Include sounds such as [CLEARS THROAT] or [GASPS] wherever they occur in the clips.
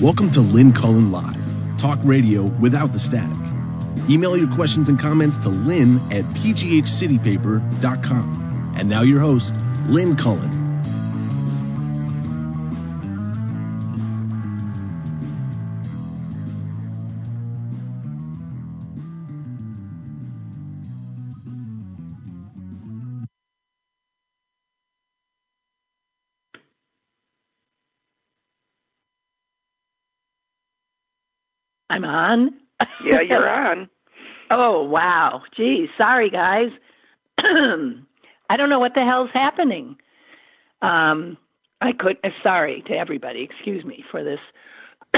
Welcome to Lynn Cullen Live, talk radio without the static. Email your questions and comments to lynn at pghcitypaper.com. And now your host, Lynn Cullen. I'm on. Yeah, you're on. [LAUGHS] oh wow, geez, sorry guys. [CLEARS THROAT] I don't know what the hell's happening. Um, I could. Uh, sorry to everybody. Excuse me for this. [CLEARS THROAT]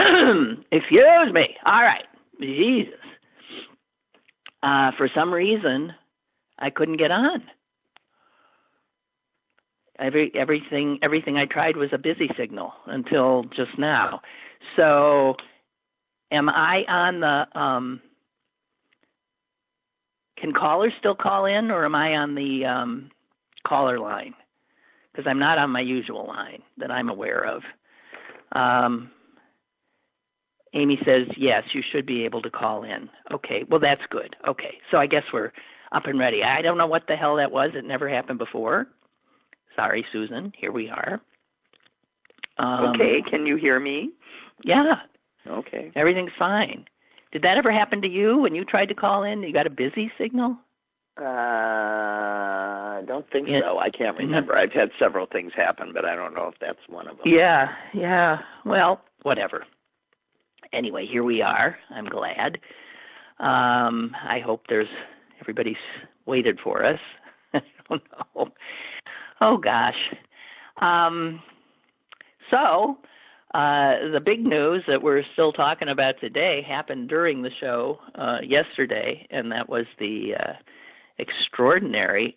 excuse me. All right, Jesus. Uh, for some reason, I couldn't get on. Every everything everything I tried was a busy signal until just now. So am I on the um can callers still call in or am I on the um caller line? Because I'm not on my usual line that I'm aware of. Um Amy says, yes, you should be able to call in. Okay, well, that's good. Okay, so I guess we're up and ready. I don't know what the hell that was. It never happened before. Sorry, Susan. Here we are. Um, okay, can you hear me? Yeah, Okay. Everything's fine. Did that ever happen to you when you tried to call in? You got a busy signal? Uh, I don't think yeah. so. I can't remember. I've had several things happen, but I don't know if that's one of them. Yeah, yeah. Well, whatever. Anyway, here we are. I'm glad. Um, I hope there's everybody's waited for us. [LAUGHS] I don't know. Oh gosh. Um, so uh, the big news that we're still talking about today happened during the show uh, yesterday, and that was the uh, extraordinary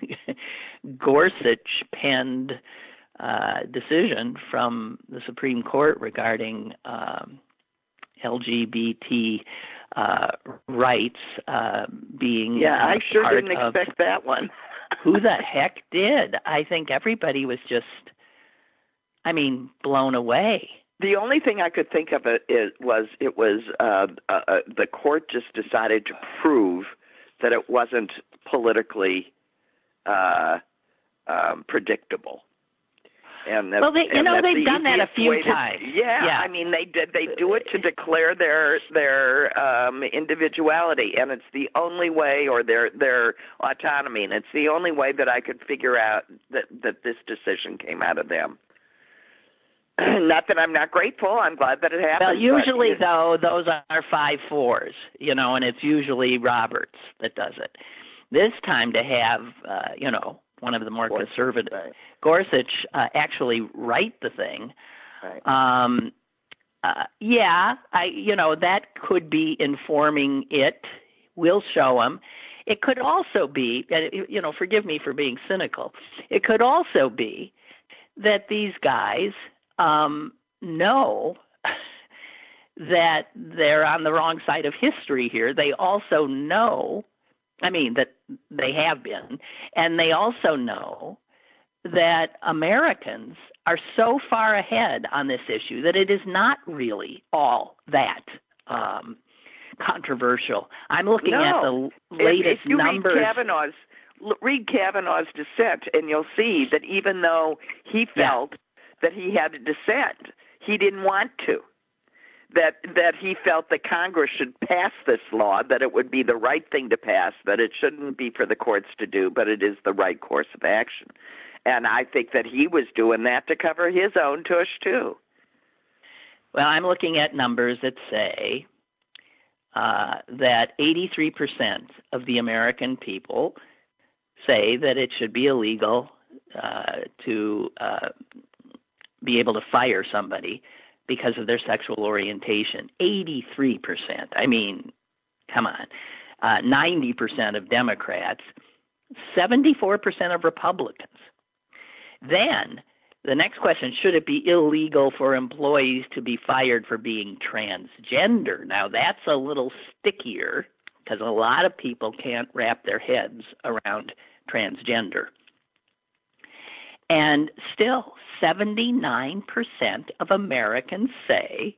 [LAUGHS] Gorsuch penned uh, decision from the Supreme Court regarding um, LGBT uh, rights uh, being. Yeah, I sure didn't expect that one. who the heck did? I think everybody was just I mean, blown away. The only thing I could think of it is, was it was uh, uh, uh, the court just decided to prove that it wasn't politically uh, um, predictable. And that, well, they, you know, they've the done that a few times. yeah, yeah, I mean, they did. They do it to declare their their um, individuality, and it's the only way, or their their autonomy, and it's the only way that I could figure out that that this decision came out of them. [CLEARS THROAT] not that I'm not grateful. I'm glad that it happened. Well, usually but, though, those are five fours, you know, and it's usually Roberts that does it. This time to have, uh, you know, one of the more Gorsuch, conservative right. Gorsuch uh, actually write the thing. Right. Um, uh, yeah, I, you know, that could be informing it. We'll show them. It could also be, you know, forgive me for being cynical. It could also be that these guys um, know [LAUGHS] that they're on the wrong side of history here. They also know, I mean, that they have been, and they also know that Americans are so far ahead on this issue that it is not really all that um, controversial. I'm looking no. at the latest if, if you numbers. Read Kavanaugh's, read Kavanaugh's dissent, and you'll see that even though he felt yeah that he had to dissent. He didn't want to. That that he felt that Congress should pass this law, that it would be the right thing to pass, that it shouldn't be for the courts to do, but it is the right course of action. And I think that he was doing that to cover his own tush too. Well, I'm looking at numbers that say uh, that 83% of the American people say that it should be illegal uh, to uh, be able to fire somebody because of their sexual orientation. 83%. I mean, come on. Uh, 90% of Democrats, 74% of Republicans. Then the next question should it be illegal for employees to be fired for being transgender? Now, that's a little stickier because a lot of people can't wrap their heads around transgender. And still, 79% of Americans say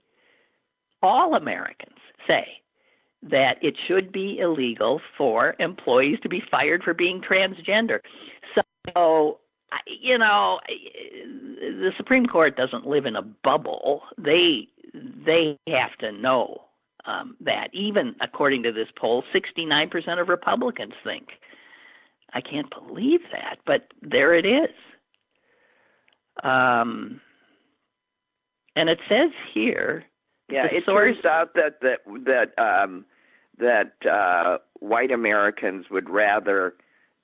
all Americans say that it should be illegal for employees to be fired for being transgender. So, you know, the Supreme Court doesn't live in a bubble. They they have to know um, that. Even according to this poll, 69% of Republicans think. I can't believe that, but there it is. Um, and it says here. Yeah, it source, turns out that that that um, that uh, white Americans would rather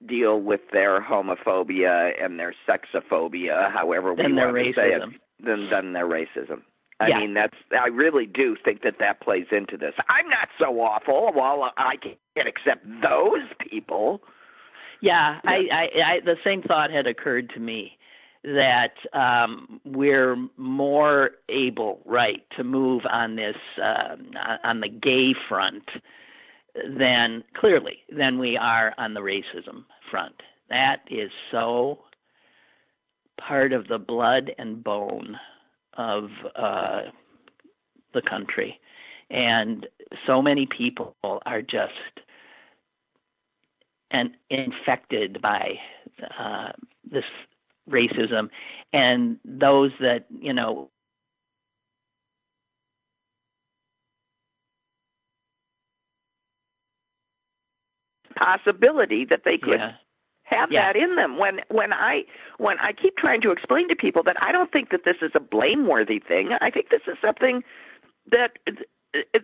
deal with their homophobia and their sexophobia, however we want to say it, than than their racism. I Yeah. mean, that's I really do think that that plays into this. I'm not so awful. Well, I can't accept those people. Yeah, I, I, I the same thought had occurred to me that um, we're more able, right, to move on this um, on the gay front than clearly than we are on the racism front. That is so part of the blood and bone of uh, the country, and so many people are just and infected by uh, this racism, and those that you know Possibility that they could yeah. have Yeah. that in them. When when i when i keep trying to explain to people that i don't think that this is a blameworthy thing. I think this is something that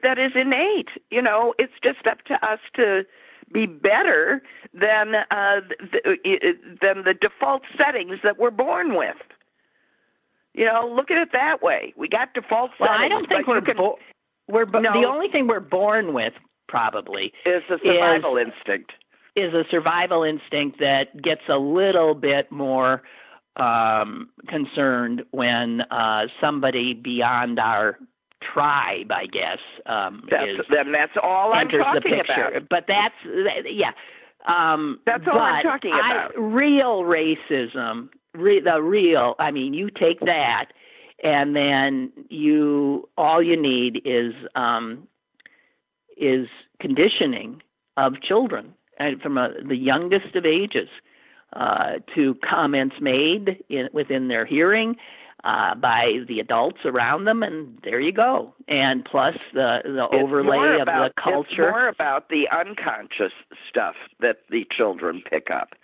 that is innate you know? It's just up to us to be better than uh the, than the default settings that we're born with. You know look at it that way. We got default well settings i don't think we're can, bo- we're bo- No. the only thing we're born with probably is the survival instinct. is a survival instinct that gets a little bit more um, concerned when uh, somebody beyond our tribe, I guess, um, that's, is then that's all i'm talking picture. about But that's yeah. Um, That's all I'm talking I- about. real racism, re- the real. I mean, you take that, and then you all you need is um, is conditioning of children and from a, the youngest of ages uh, to comments made in, within their hearing uh, by the adults around them, and there you go. And plus the the It's overlay more of the culture. It's more about the unconscious stuff that the children pick up,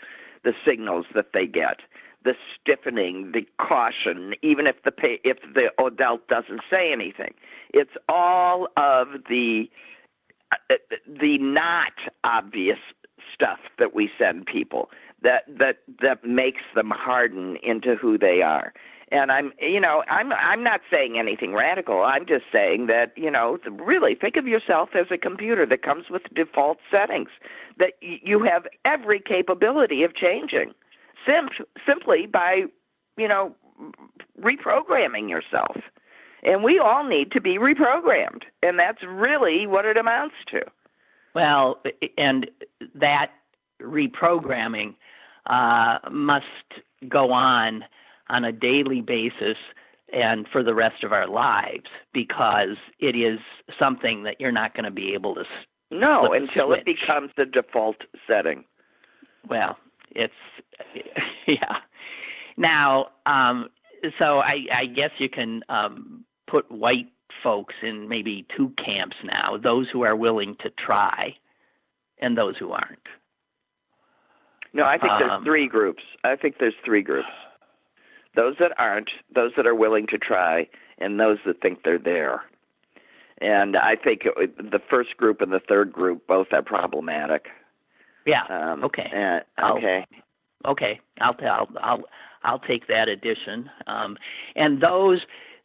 the signals that they get, the stiffening, the caution, even if the pa- if the adult doesn't say anything. It's all of the uh, the not obvious stuff that we send people that that that makes them harden into who they are and i'm you know i'm i'm not saying anything radical. I'm just saying that you know really think of yourself as a computer that comes with default settings that you have every capability of changing sim- simply by you know reprogramming yourself. And we all need to be reprogrammed and that's really what it amounts to. Well, and that reprogramming uh, must go on on a daily basis and for the rest of our lives because it is something that you're not going to be able to. no until it becomes the default setting Well, it's [LAUGHS] yeah. Now, um, so I, I guess you can um, put white folks in maybe two camps now: those who are willing to try, and those who aren't. No, I think Um, there's three groups. I think there's three groups. Those that aren't, those that are willing to try, and those that think they're there. And I think it, the first group and the third group both are problematic. Yeah. Um, okay. I'll- okay. Okay. I'll I'll I'll I'll take that addition. Um, and those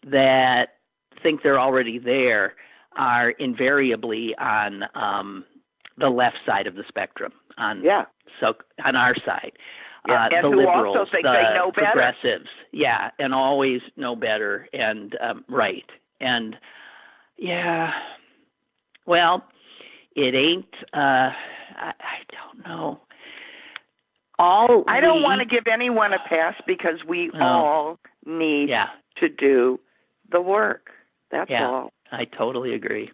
that think they're already there are invariably on um, the left side of the spectrum. On Yeah. so on our side. Yeah, uh, and the who also liberals, think the they know better. progressives, yeah, and always know better, and um, right, and yeah, well, it ain't. Uh, I, I don't know. All I don't we- want to give anyone a pass because we No. all need Yeah, to do the work. That's Yeah. all. I totally agree.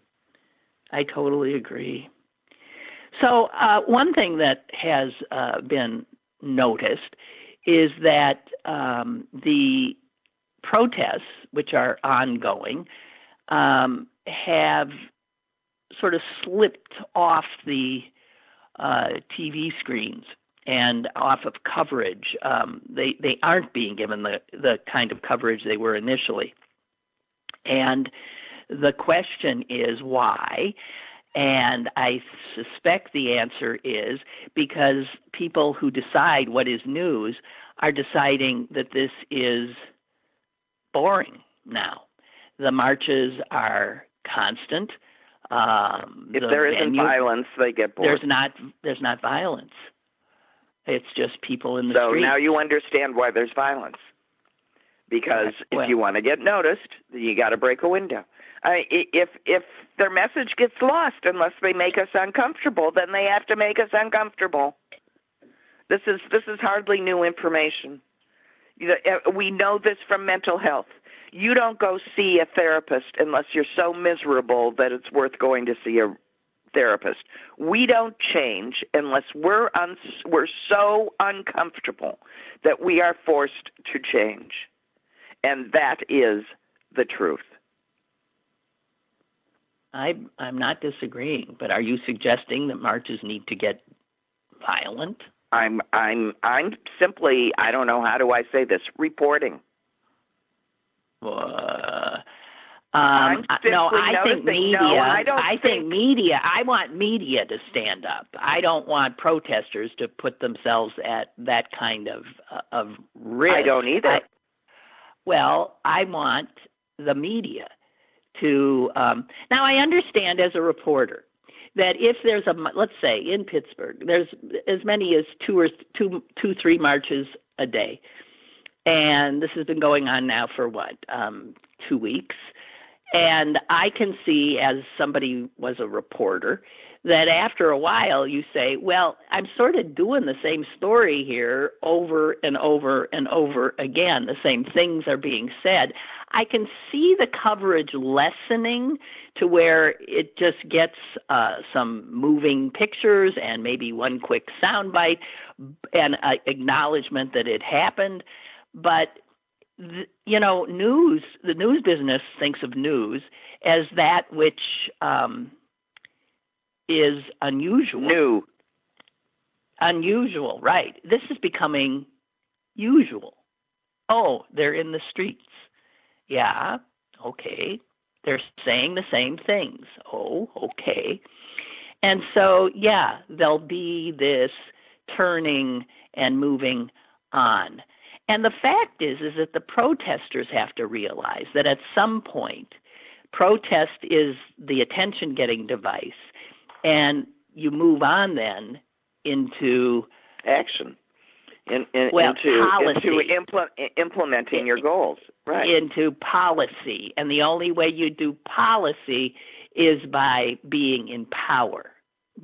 I totally agree. So, uh, one thing that has uh, been noticed is that um, the protests, which are ongoing, um, have sort of slipped off the uh, TV screens and off of coverage. Um, they they aren't being given the the kind of coverage they were initially, and the question is why. And I suspect the answer is because people who decide what is news are deciding that this is boring now. The marches are constant. Um, if the there isn't venue- violence, they get bored. there's not there's not violence. It's just people in the so street. now you understand why there's violence. Because Well- if you want to get noticed, you got to break a window. If if their message gets lost unless they make us uncomfortable, then they have to make us uncomfortable. This is this is hardly new information. Uh, we know this from mental health. You don't go see a therapist unless you're so miserable that it's worth going to see a therapist. We don't change unless we're un- we're so uncomfortable that we are forced to change. And that is the truth. I I'm not disagreeing, but are you suggesting that marches need to get violent? I'm I'm I'm simply I don't know how do I say this reporting. Uh, um, no, I think media. no, I don't think, think- media. I want media to stand up. I don't want protesters to put themselves at that kind of uh, of risk. I don't either. I- well, I want the media to. Um, now, I understand as a reporter that if there's a let's say in Pittsburgh, there's as many as two or two, two, three marches a day, and this has been going on now for what um, two weeks. And I can see, as somebody was a reporter, that after a while you say, well, I'm sort of doing the same story here over and over and over again. The same things are being said. I can see the coverage lessening to where it just gets uh, some moving pictures and maybe one quick soundbite and uh, acknowledgement that it happened. But th- you know, news, the news business thinks of news as that which um, is unusual. New. Unusual, right. This is becoming usual. Oh, they're in the streets. Yeah, okay. They're saying the same things. Oh, okay. And so, yeah, there'll be this turning and moving on. And the fact is is that the protesters have to realize that at some point protest is the attention getting device and you move on then into action. In, in, Well, into policy. into impl- implementing your goals, right? into policy and the only way you do policy is by being in power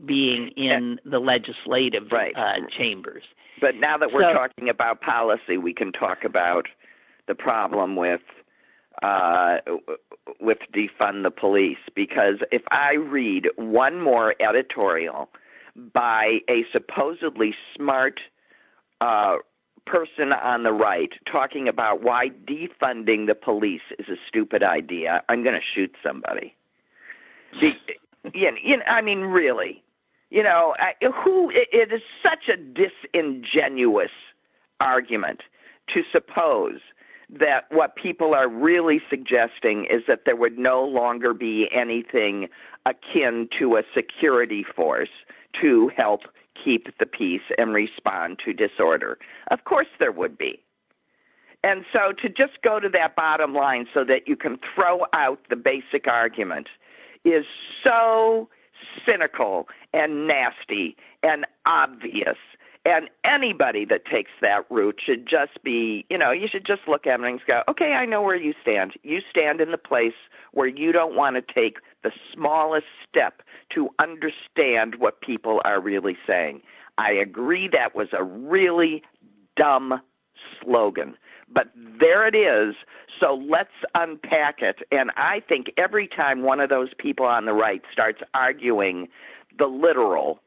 being in the legislative Right. uh, chambers But now that we're So- talking about policy, we can talk about the problem with uh, with defund the police. Because if I read one more editorial by a supposedly smart uh, person on the right talking about why defunding the police is a stupid idea, I'm going to shoot somebody. Be, you know, you know, I mean, really, you know, who? It, it is such a disingenuous argument to suppose that what people are really suggesting is that there would no longer be anything akin to a security force to help keep the peace and respond to disorder. Of course, there would be. And so to just go to that bottom line so that you can throw out the basic argument is so cynical and nasty and obvious. And anybody that takes that route should just be, you know, you should just look at them and go, okay, I know where you stand. You stand in the place where you don't want to take the smallest step to understand what people are really saying. I agree that was a really dumb slogan. But there it is, So let's unpack it. And I think every time one of those people on the right starts arguing the literal,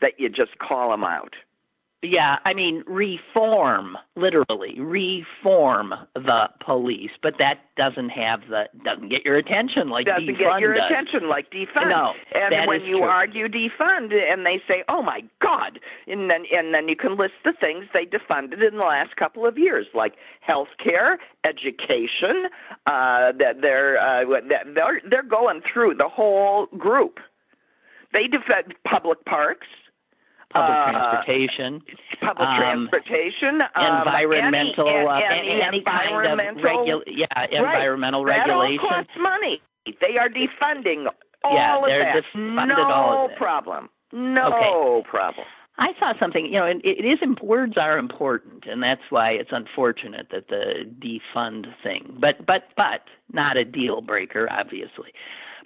that you just call them out. Yeah, I mean reform, literally reform the police, but that doesn't have the doesn't get your attention like doesn't defund get your does. attention like defund. No, and that when is you true. argue defund, and they say, "Oh my God," and then and then you can list the things they defunded in the last couple of years, like health care, education. Uh, that they're uh, that they're they're going through the whole group. They defend public parks. Public uh, transportation, public Um, transportation, um, environmental, any, uh, any, any, any kind of regu- yeah, right. environmental that regulation. all costs money. They are defunding all Yeah, of they're that. defunded no all of problem. No Okay. problem. I saw something, you know, and it is words are important, and that's why it's unfortunate that the defund thing, but but but not a deal breaker, obviously.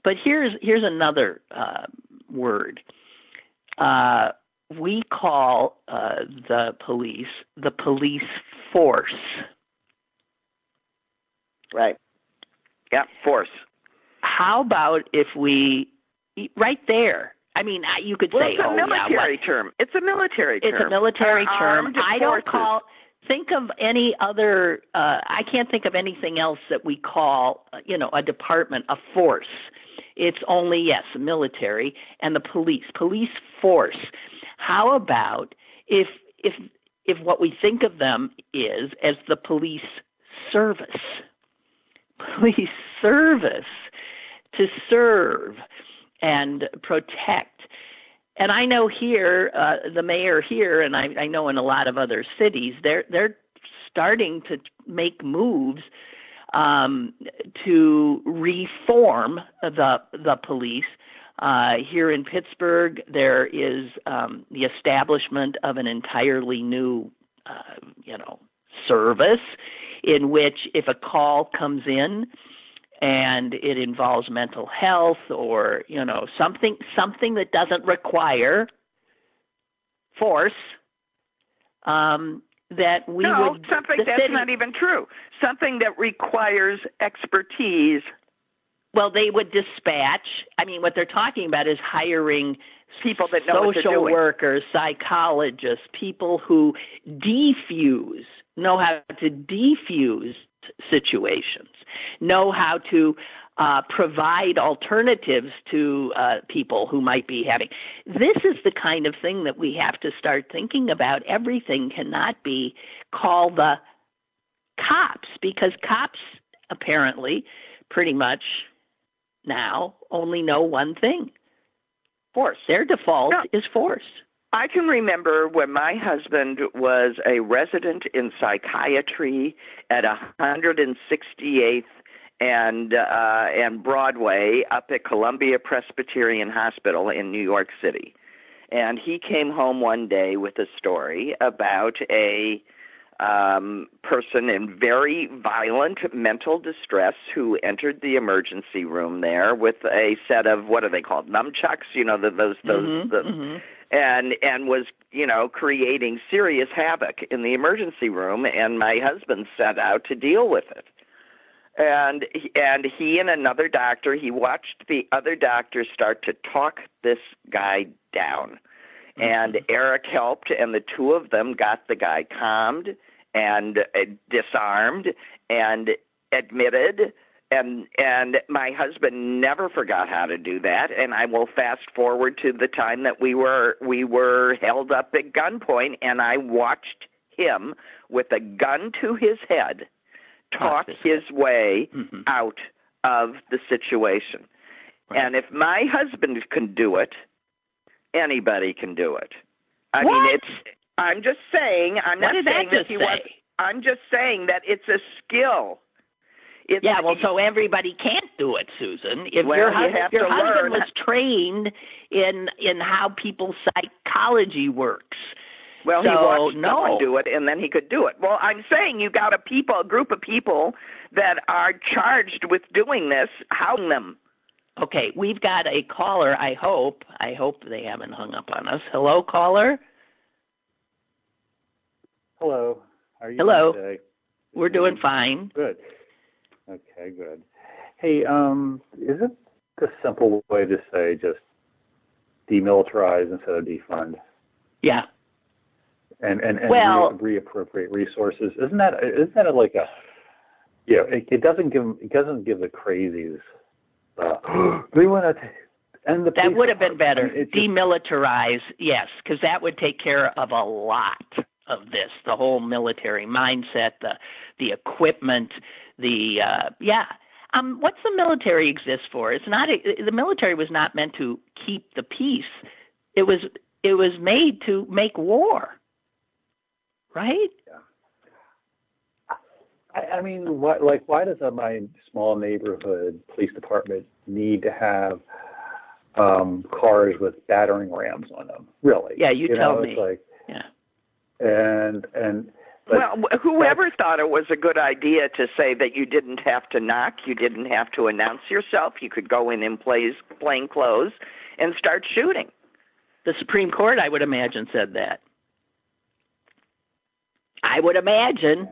But here's here's another uh, word. Uh, we call uh, the police the police force. Right. Yeah, force. How about if we right there? I mean, you could Well, say, it's a "Oh, yeah, military what- term. It's a military term. It's a military term. I don't forces. call. Think of any other. Uh, I can't think of anything else that we call, uh, you know, a department, a force. It's only yes, military and the police, police force. How about if if if what we think of them is as the police service, police service to serve and protect. And I know here, uh, the mayor here, and I, I know in a lot of other cities, they're they're starting to make moves um, to reform the the police. Uh, here in Pittsburgh, there is um, the establishment of an entirely new, uh, you know, service in which if a call comes in and it involves mental health or you know something something that doesn't require force um that we no, would something that's city- not even true. Something that requires expertise. Well they would dispatch i mean what they're talking about is hiring People that know social workers psychologists people who defuse know how to defuse situations know how to uh, provide alternatives to uh, people who might be having. This is the kind of thing that we have to start thinking about. Everything cannot be called the cops because cops apparently pretty much now only know one thing. Force. Their default is force. I can remember when my husband was a resident in psychiatry at 168th and uh, and Broadway up at Columbia Presbyterian Hospital in New York City. And he came home one day with a story about a um, person in very violent mental distress who entered the emergency room there with a set of what are they called nunchucks? You know, the, those those Mhm, the, mhm. and and was you know creating serious havoc in the emergency room and my husband set out to deal with it and and he and another doctor he watched the other doctor start to talk this guy down and Eric helped and the two of them got the guy calmed and uh, disarmed and admitted and and my husband never forgot how to do that and i will fast forward to the time that we were we were held up at gunpoint and i watched him with a gun to his head talk his way Mhm. out of the situation Right. and if my husband can do it anybody can do it i What? mean it's i'm just saying i'm What not did that saying just he say? was i'm just saying that it's a skill it's Yeah, well, so everybody can't do it, Susan. If Well, your you husband, have your to husband learn. was trained in in how people's psychology works. Well, he So, watched no. someone do it, and then he could do it. Well, I'm saying you got a people, a group of people that are charged with doing this. How them? Okay, we've got a caller. I hope. I hope they haven't hung up on us. Hello, caller. Hello. How are you Hello. doing today? we're doing fine. Good. Okay, good. Hey, um, is it the simple way to say just demilitarize instead of defund? Yeah. And and, and well, re- reappropriate resources. Isn't that isn't that like a yeah? It, it doesn't give it doesn't give the crazies. Uh, [GASPS] they want to and the that would have been better. Just, Demilitarize, yes, because that would take care of a lot of this. The whole military mindset, the the equipment, the uh, yeah. Um, what's the military exist for? It's not a, the military was not meant to keep the peace. It was it was made to make war. Right? Yeah. I, I mean, what, like, why does a, my small neighborhood police department need to have um cars with battering rams on them? Really? Yeah, you, you tell know, me. It's like, yeah. And and well, whoever thought it was a good idea to say that you didn't have to knock, you didn't have to announce yourself, you could go in in plain, plain clothes and start shooting. The Supreme Court, I would imagine, said that. I would imagine.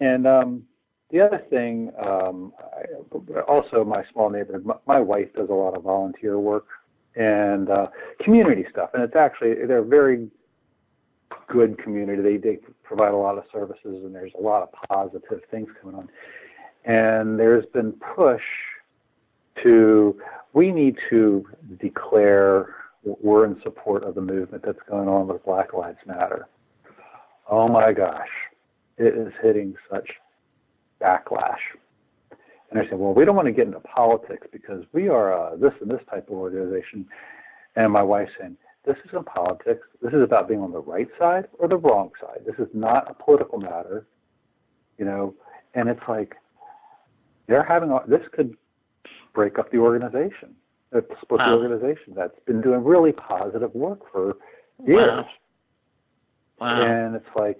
And um, the other thing, um, I, also my small neighborhood, my, my wife does a lot of volunteer work and uh, community stuff, and it's actually they're very good community. They they provide a lot of services, and there's a lot of positive things going on. And there's been push to we need to declare we're in support of the movement that's going on with Black Lives Matter. Oh my gosh, it is hitting such backlash. And I said, well, we don't want to get into politics because we are this and this type of organization. And my wife saying, this isn't politics. This is about being on the right side or the wrong side. This is not a political matter, you know. And it's like they're having a, this could break up the organization, uh, split wow. the organization that's been doing really positive work for years. Wow. wow. And it's like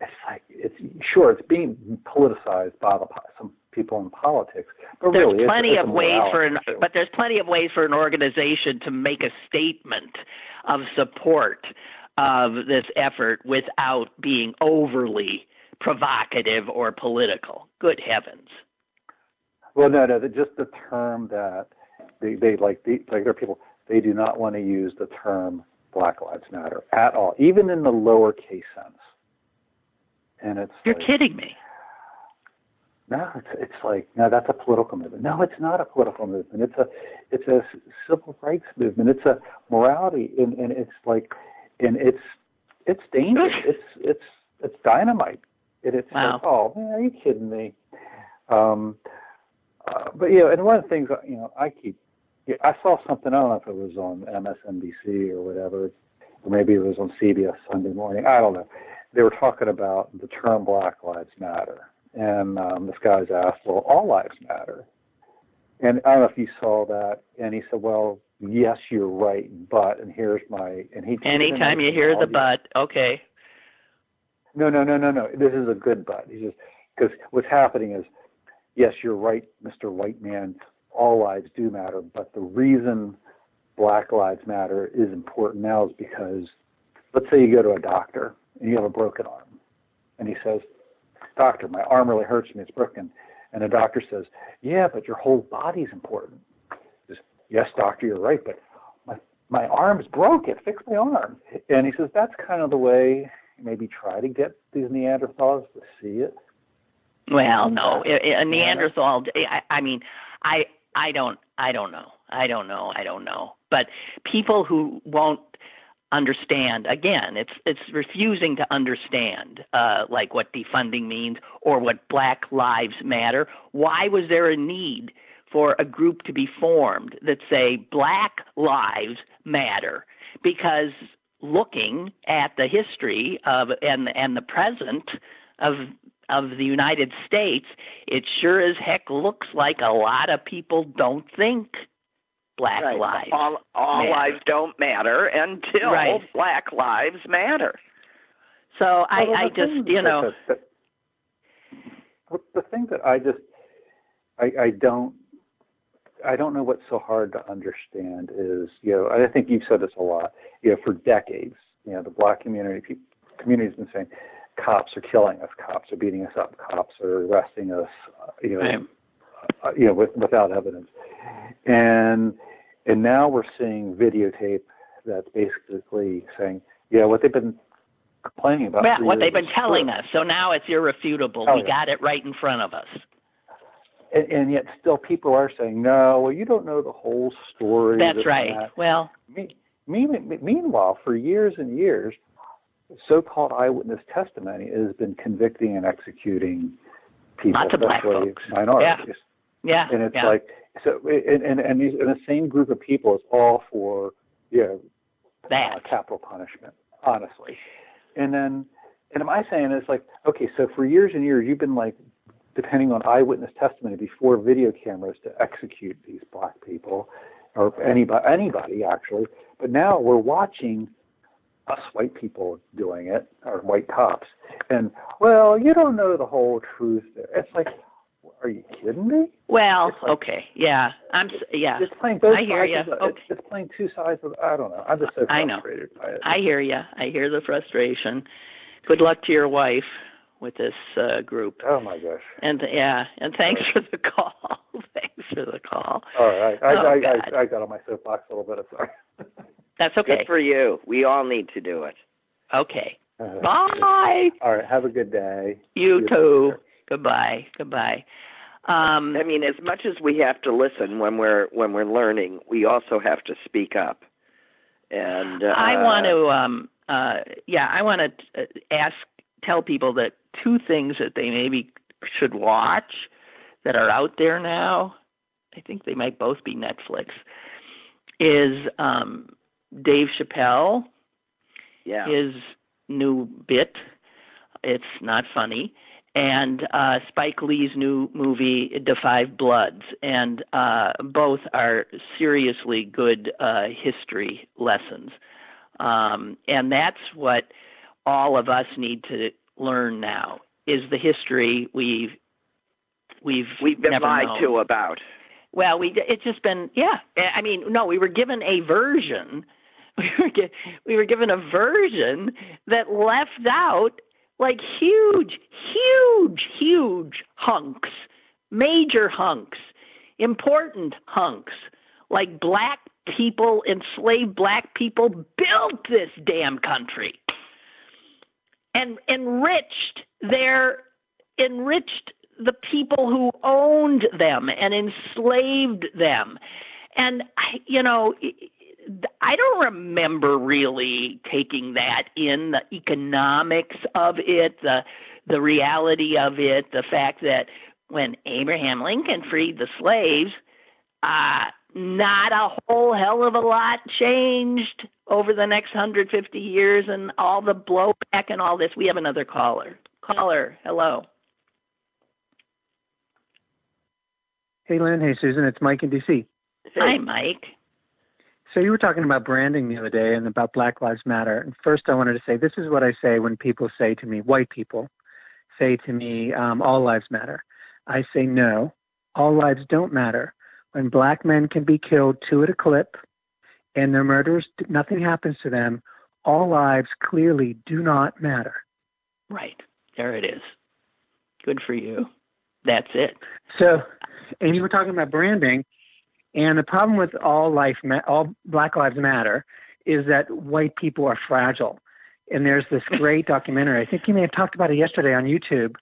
it's like it's sure it's being politicized by the, some people in politics, but there's really plenty it's, it's of ways for an issue. but there's plenty of ways for an organization to make a statement of support of this effort without being overly provocative or political. Good heavens. Well, no, no, just the term that they, they like, they, like there are people, they do not want to use the term Black Lives Matter at all, even in the lowercase sense. And it's you're like, kidding me. No, it's it's like no, that's a political movement. No, it's not a political movement. It's a it's a civil rights movement. It's a morality, and, and it's like, and it's it's dangerous. [LAUGHS] it's it's it's dynamite. It, it's wow. like, oh man, are you kidding me? Um, uh, but you know, and one of the things you know, I keep. Yeah, I saw something. I don't know if it was on MSNBC or whatever, or maybe it was on CBS Sunday Morning. I don't know. They were talking about the term Black Lives Matter, and um, this guy's asked, "Well, all lives matter." And I don't know if you saw that. And he said, "Well, yes, you're right, but." And here's my. And he. Anytime you hear the but, okay. No, no, no, no, no. This is a good but. He says because what's happening is, yes, you're right, Mr. White Man. All lives do matter, but the reason Black Lives Matter is important now is because, let's say you go to a doctor and you have a broken arm, and he says, doctor, my arm really hurts me, it's broken. And the doctor says, yeah, but your whole body's important. He says, yes, doctor, you're right, but my, my arm's broken, fix my arm. And he says, that's kind of the way maybe try to get these Neanderthals to see it. Well, no, a Neanderthal. I, I mean, I I don't I don't know. I don't know. I don't know. But people who won't understand. Again it's it's refusing to understand uh like what defunding means or what black lives matter. Why was there a need for a group to be formed that say black lives matter? Because looking at the history of and and the present of of the United States it sure as heck looks like a lot of people don't think black right. lives. All, all lives don't matter until right. black lives matter. So I, well, I just, you know, the, the, the thing that I just, I, I don't, I don't know what's so hard to understand is, you know, I think you've said this a lot, you know, for decades, you know, the black community, community's been saying, cops are killing us, cops are beating us up, cops are arresting us, uh, you know, Right. Uh, you know, with, without evidence. And and now we're seeing videotape that's basically saying, yeah, what they've been complaining about. Well, what they've been telling true. us. So now it's irrefutable. Oh, we yeah. got it right in front of us. And, and yet still people are saying, no, well, you don't know the whole story. That's right. that." Well, Me- me- Meanwhile, for years and years, so-called eyewitness testimony has been convicting and executing people, Lots of black folks. minorities. yeah. And it's yeah. like so, and and and, these, and the same group of people is all for you know that. uh, capital punishment, honestly. And then, and am I saying it's like, okay, so for years and years you've been like depending on eyewitness testimony before video cameras to execute these black people or anybody, anybody actually. But now we're watching us white people doing it, or white cops, and well, you don't know the whole truth. There, it's like, are you kidding me? Well, like- okay. Yeah. I'm. s- Yeah. It's playing both I hear sides. ya. Of Okay. it's, it's playing two sides of. I don't know. I'm just so I know. frustrated by it. I hear you. I hear the frustration. Good luck to your wife with this uh, group. oh my gosh. And yeah, and thanks for the call. [LAUGHS] thanks for the call. All right. I, Oh, I, I, I got on my soapbox a little bit. I'm sorry. [LAUGHS] That's okay. Good for you. We all need to do it. okay. Uh, Bye. All right. Have a good day. You You too. too. Goodbye. Goodbye. Um, I mean, as much as we have to listen when we're when we're learning, we also have to speak up. And uh, I want to, um, uh, yeah, I want to uh, ask, tell people that two things that they maybe should watch that are out there now. I think they might both be Netflix. Is um, Dave Chappelle Yeah. his new bit. It's not funny. And uh, Spike Lee's new movie, The Five Bloods, and uh, both are seriously good uh, history lessons. Um, and that's what all of us need to learn now: is the history we've we've We've been lied known. to about. Well, we it's just been yeah. I mean, no, we were given a version. [LAUGHS] We were we were given a version that left out like huge, huge, huge hunks, major hunks, important hunks, like black people, enslaved black people built this damn country and enriched their enriched the people who owned them and enslaved them. And you know i don't remember really taking that in the economics of it the the reality of it the fact that when abraham lincoln freed the slaves uh not a whole hell of a lot changed over the next 150 years and all the blowback and all this we have another caller caller hello Hey, Lynn. Hey, Susan. It's Mike in DC. hi mike So you were talking about branding the other day and about Black Lives Matter. And first, I wanted to say this is what I say when people say to me, white people say to me, um, all lives matter. I say no, all lives don't matter. When black men can be killed two at a clip, and their murders, nothing happens to them. All lives clearly do not matter. Right. There it is. Good for you. That's it. So, and you were talking about branding, and the problem with all life, all Black Lives Matter, is that white people are fragile. And there's this [LAUGHS] great documentary. I think you may have talked about it yesterday on YouTube.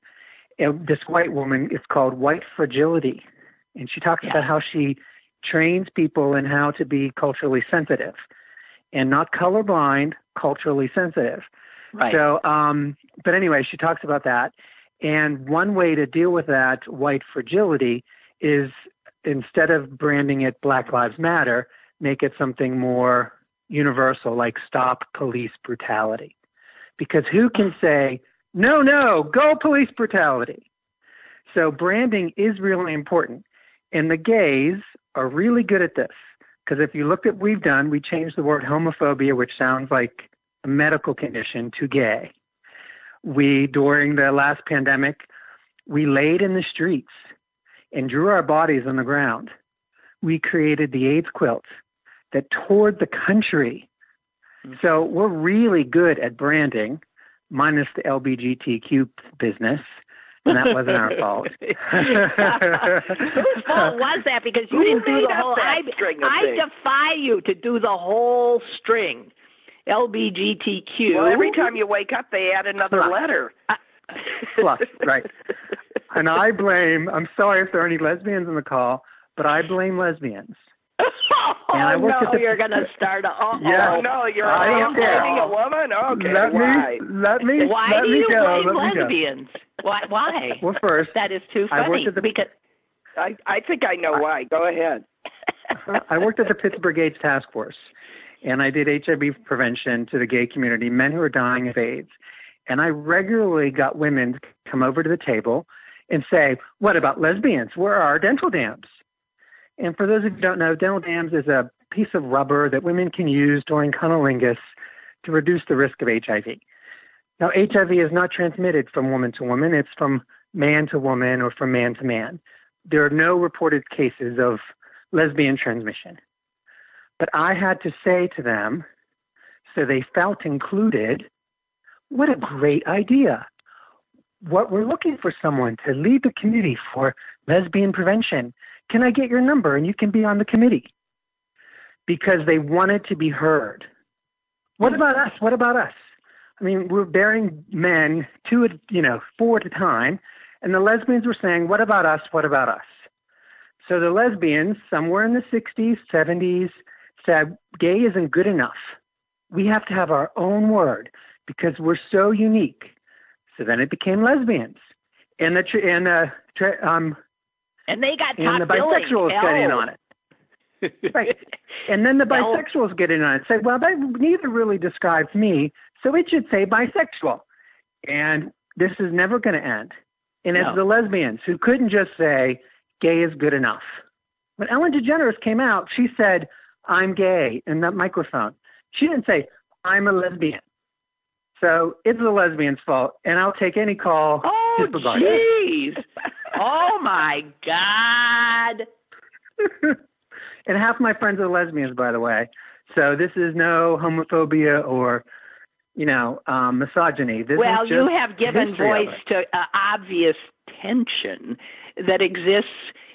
And this white woman, it's called White Fragility, and she talks Yeah. about how she trains people in how to be culturally sensitive, and not colorblind, culturally sensitive. Right. So, um, but anyway, she talks about that. And one way to deal with that white fragility is instead of branding it Black Lives Matter, make it something more universal, like stop police brutality. Because who can say, no, no, go police brutality? So branding is really important. And the gays are really good at this. Because if you look at what we've done, we changed the word homophobia, which sounds like a medical condition, to gay. We, during the last pandemic, we laid in the streets and drew our bodies on the ground. We created the AIDS quilt that toured the country. Mm. So we're really good at branding, minus the LBGTQ business. And that wasn't our fault. [LAUGHS] Whose fault was that? Because you Who didn't do the whole. I, string of I things? defy you to do the whole string. LBGTQ. Well, every time you wake up, they add another Plus. letter. Uh, Plus, right. [LAUGHS] And I blame, I'm sorry if there are any lesbians in the call, but I blame lesbians. oh [LAUGHS] And I worked oh, no, at the- you're gonna start. A, oh, oh Yeah. Oh no, you're I a don't care. blaming a woman. Okay, let why? me, let me, Why let do me you go. blame let me go. lesbians? Why? Why? Well, first, that is too I worked funny. at the- because I I think I know why. Go ahead. I worked at the Pittsburgh AIDS Task Force, and I did HIV prevention to the gay community, men who are dying of AIDS. And I regularly got women to come over to the table and say, What about lesbians? Where are our dental dams? And for those of you who don't know, dental dams is a piece of rubber that women can use during cunnilingus to reduce the risk of HIV. Now, HIV is not transmitted from woman to woman, it's from man to woman or from man to man. There are no reported cases of lesbian transmission. But I had to say to them, so they felt included, what a great idea. What we're looking for someone to lead the committee for lesbian prevention. Can I get your number and you can be on the committee? Because they wanted to be heard. What about us? What about us? I mean, we're bearing men two, at, you know, four at a time, and the lesbians were saying, "What about us? What about us?" So the lesbians, somewhere in the 60s, 70s, said, gay isn't good enough. We have to have our own word because we're so unique. So then it became lesbians. And the, tr- and the, tr- um, and they got and the bisexuals got in on it. [LAUGHS] Right. And then the bisexuals get in on it. Say, well, that neither really describes me, so it should say bisexual. And this is never going to end. And it's the lesbians who couldn't just say gay is good enough. When Ellen DeGeneres came out, she said, "I'm gay" in that microphone. She didn't say, "I'm a lesbian." So it's the lesbians' fault, and I'll take any call. Oh, jeez. oh my God. [LAUGHS] and half my friends are lesbians, by the way. So this is no homophobia or, you know, um, misogyny. This well, you have given voice to uh, obvious tension that exists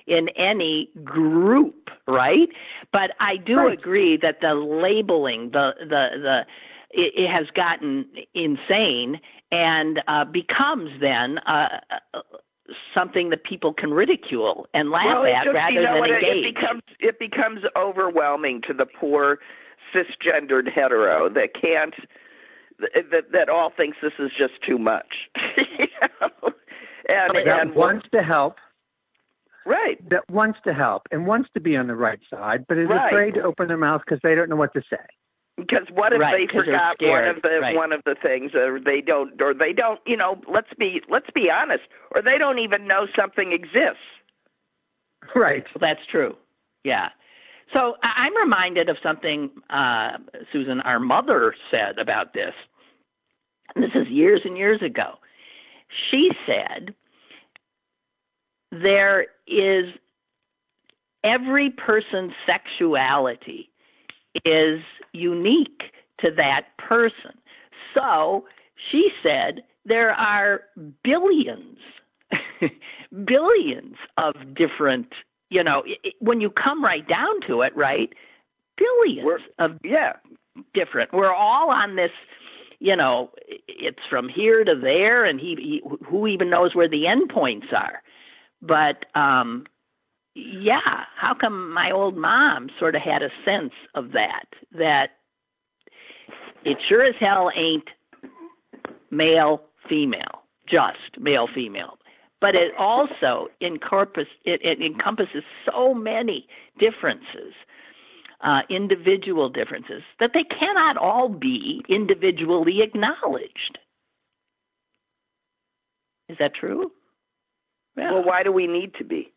in any group, right? But I do Right. agree that the labeling, the the the it, it has gotten insane and uh, becomes then uh, uh, something that people can ridicule and laugh well, at just, rather you know than it- engage. It becomes it becomes overwhelming to the poor cisgendered hetero that can't that that all thinks this is just too much. [LAUGHS] you know? And that and wants to help, right. that wants to help, and wants to be on the right side, but is Right. afraid to open their mouth because they don't know what to say. Because what if Right, they're forgot one of the right. one of the things, or they don't, or they don't, you know? Let's be let's be honest, or they don't even know something exists. Right. Well, that's true. Yeah. So I- I'm reminded of something uh, Susan, our mother, said about this. And this is years and years ago. She said, There is every person's sexuality is unique to that person. So she said, There are billions [LAUGHS] billions of different, you know, i i- when you come right down to it, right? 1000000000s We're- of Yeah, different. We're all on this, you know, it's from here to there, and he, he who even knows where the endpoints are. But um yeah, how come my old mom sort of had a sense of that? That it sure as hell ain't male female, just male female. But it also encompass it, it encompasses so many differences, uh, individual differences that they cannot all be individually acknowledged. Is that true? Yeah. Well, why do we need to be?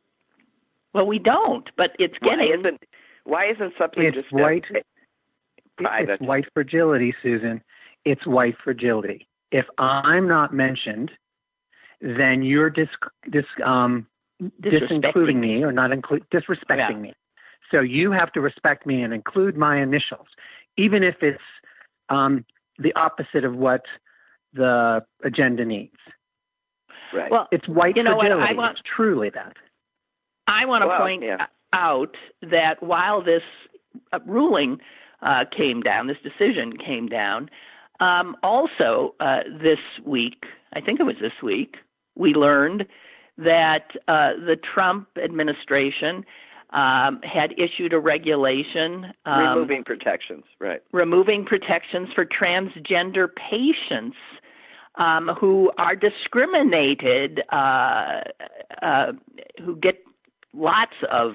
Well, we don't, but it's Why getting isn't why isn't something It's just white. private? It's white fragility, Susan. It's white fragility. If I'm not mentioned, then you're dis, dis um Disrespecting disincluding me or not include disrespecting Yeah. me. So you have to respect me and include my initials, even if it's um, the opposite of what the agenda needs. Right. Well, It's white You know what. I want- It's truly that. I want to Well, point yeah. out that while this uh, ruling uh, came down, this decision came down, um, also uh, this week, I think it was this week, we learned that uh, the Trump administration um, had issued a regulation um, Removing protections, right? removing protections for transgender patients um, who are discriminated, uh, uh, who get lots of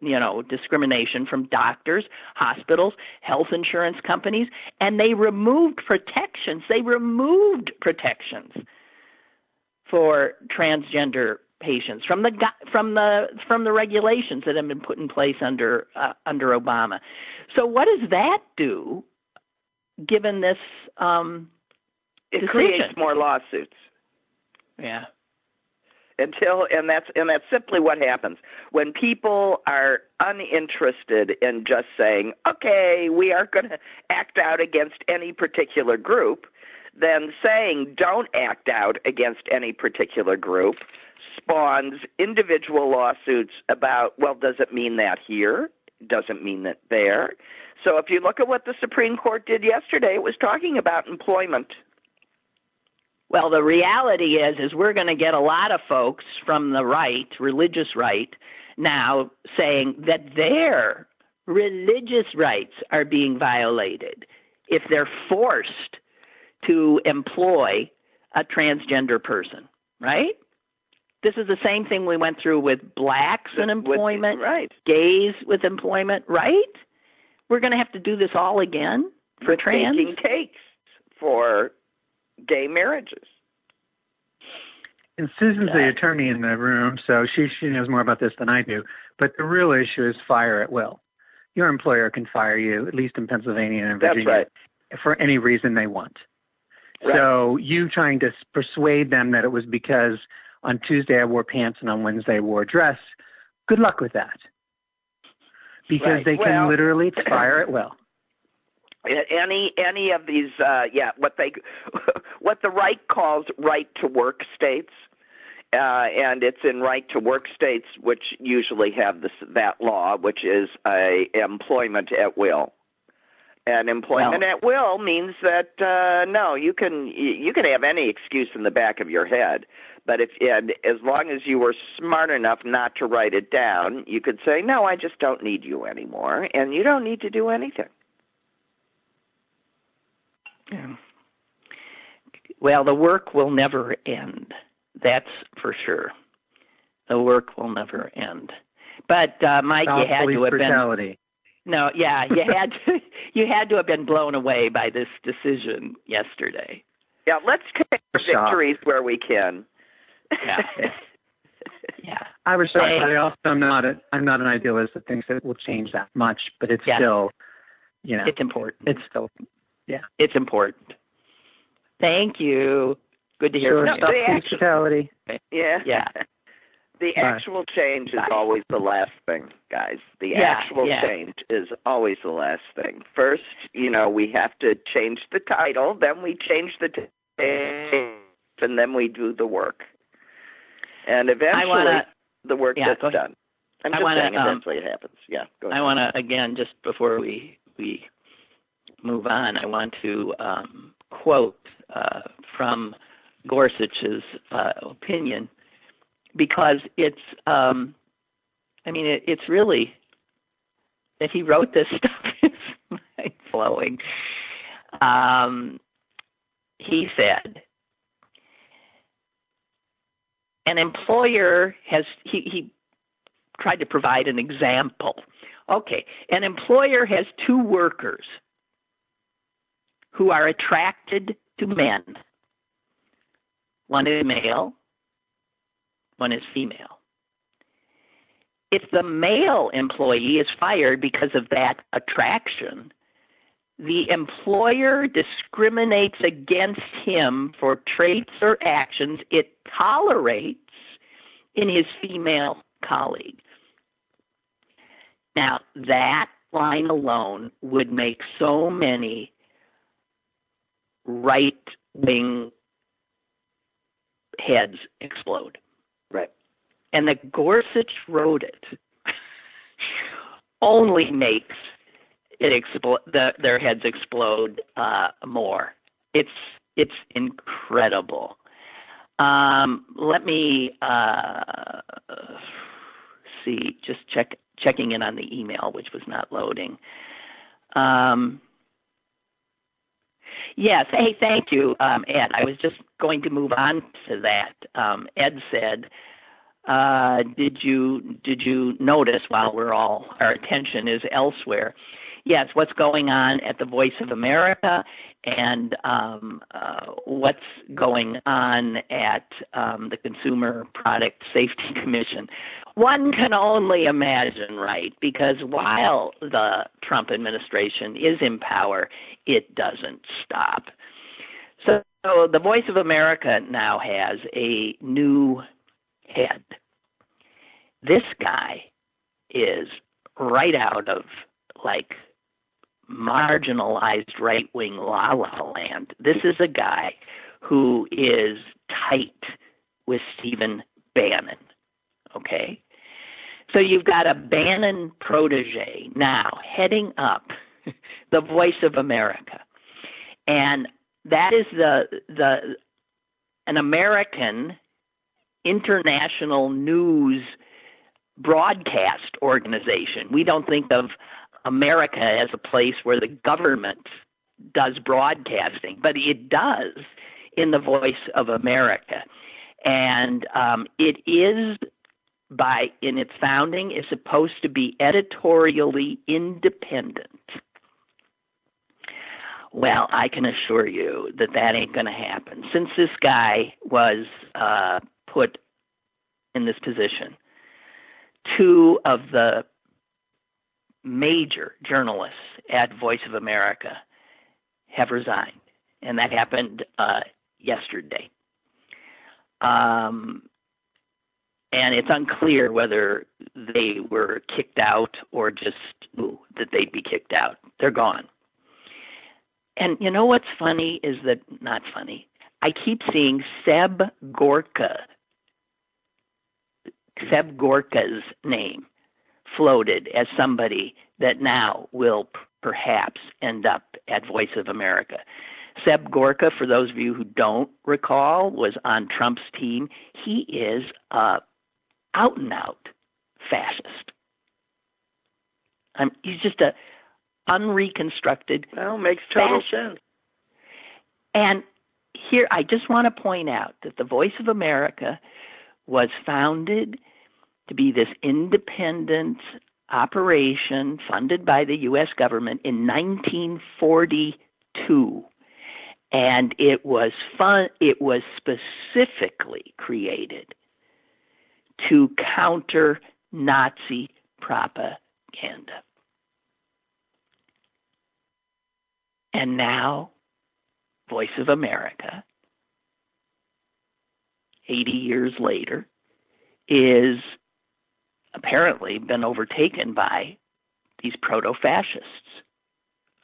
you know discrimination from doctors, hospitals, health insurance companies, and they removed protections. They removed protections for transgender patients from the from the from the regulations that have been put in place under uh, under Obama. So what does that do given this um It Decision. creates more lawsuits. yeah until and that's and that's simply what happens. When people are uninterested in just saying okay we aren't going to act out against any particular group then saying don't act out against any particular group spawns individual lawsuits about well does it mean that here? Doesn't mean that there? So if you look at what the supreme court did yesterday it was talking about employment Well, the reality is, is we're going to get a lot of folks from the right, religious right, now saying that their religious rights are being violated if they're forced to employ a transgender person, right? This is the same thing we went through with blacks in With- employment, right gays with employment, right? We're going to have to do this all again for with trans. baking cakes for gay marriages. And Susan's the attorney in the room, so she she knows more about this than I do. But the real issue is fire at will. Your employer can fire you, at least in Pennsylvania and Virginia, right. for any reason they want. Right. So you trying to persuade them that it was because on Tuesday I wore pants and on Wednesday I wore a dress. Good luck with that. Because Right. they can literally [CLEARS THROAT] fire at will. Any any of these uh yeah what they [LAUGHS] what the right calls right to work states uh and it's in right to work states which usually have this that law which is a employment at will. And employment Well- at will means that uh no you can you can have any excuse in the back of your head but if and as long as you were smart enough not to write it down you could say no I just don't need you anymore and you don't need to do anything Yeah. Well, the work will never end. That's for sure. The work will never end. But uh, Mike, you had to have been no, yeah, you had to [LAUGHS] you had to have been blown away by this decision yesterday. Yeah, let's take Shock. victories where we can. Yeah. [LAUGHS] Yeah. I was shocked, Hey. but I also am not a, I'm not an idealist that thinks it will change that much, but it's Yeah. still, you know, It's important. it's still Yeah, it's important. Thank you. Good to hear sure from stop you. police actually- brutality. Yeah. Yeah. The Bye. actual change is always the last thing, guys. The Yeah, actual yeah. change is always the last thing. First, you know, we have to change the title, then we change the t- and then we do the work. And eventually wanna- the work yeah, gets go ahead. done. I'm I just wanna, saying um, eventually it happens. Yeah, go ahead. I want to again, just before we we move on, I want to um, quote uh, from Gorsuch's uh, opinion because it's, um, I mean, it, it's really that he wrote this [LAUGHS] stuff is mind blowing. Um, he said. An employer has he, he tried to provide an example. Okay, an employer has two workers who are attracted to men. One is male, one is female. If the male employee is fired because of that attraction, the employer discriminates against him for traits or actions it tolerates in his female colleague. Now, that line alone would make so many right wing heads explode. Right. And the Gorsuch wrote it only makes it explode the, their heads explode uh, more. It's it's incredible. Um, let me uh, see. Just check checking in on the email, which was not loading. Um, yes. Hey, thank you, um, Ed. I was just going to move on to that. Um, Ed said, uh, "Did you did you notice while we're all our attention is elsewhere?" Yes, what's going on at the Voice of America and um, uh, what's going on at um, the Consumer Product Safety [LAUGHS] Commission. One can only imagine, right? Because while the Trump administration is in power, it doesn't stop. So, so the Voice of America now has a new head. This guy is right out of like marginalized right wing la la land. This is a guy who is tight with Stephen Bannon. Okay? So you've got a Bannon protege now heading up [LAUGHS] the voice of America. And that is the the an American international news broadcast organization. We don't think of America as a place where the government does broadcasting, but it does in the voice of America. And um, it is by in its founding is supposed to be editorially independent. Well, I can assure you that that ain't going to happen. Since this guy was uh, put in this position, two of the major journalists at Voice of America have resigned, and that happened uh, yesterday. Um, and it's unclear whether they were kicked out or just ooh, that they'd be kicked out. They're gone. And you know what's funny is that not funny. I keep seeing Seb Gorka, Seb Gorka's name floated as somebody that now will p- perhaps end up at Voice of America. Seb Gorka, for those of you who don't recall, was on Trump's team. He is a out and out fascist. I'm, he's just a unreconstructed. Well, makes total fascist. sense. And here, I just want to point out that the Voice of America was founded to be this independent operation funded by the U.S. government in 1942. And it was fun, it was specifically created to counter Nazi propaganda. And now, Voice of America, 80 years later, is apparently been overtaken by these proto fascists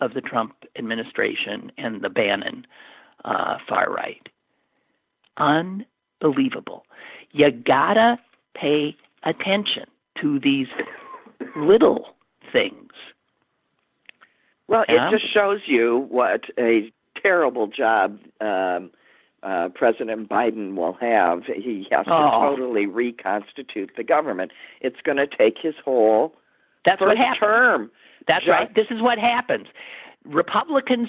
of the Trump administration and the Bannon uh, far right. Unbelievable. You gotta pay attention to these little things. Well, it just shows you what a terrible job um, uh, President Biden will have. He has to Oh. totally reconstitute the government. It's going to take his whole That's first what happens. term. That's Just- right. This is what happens. Republicans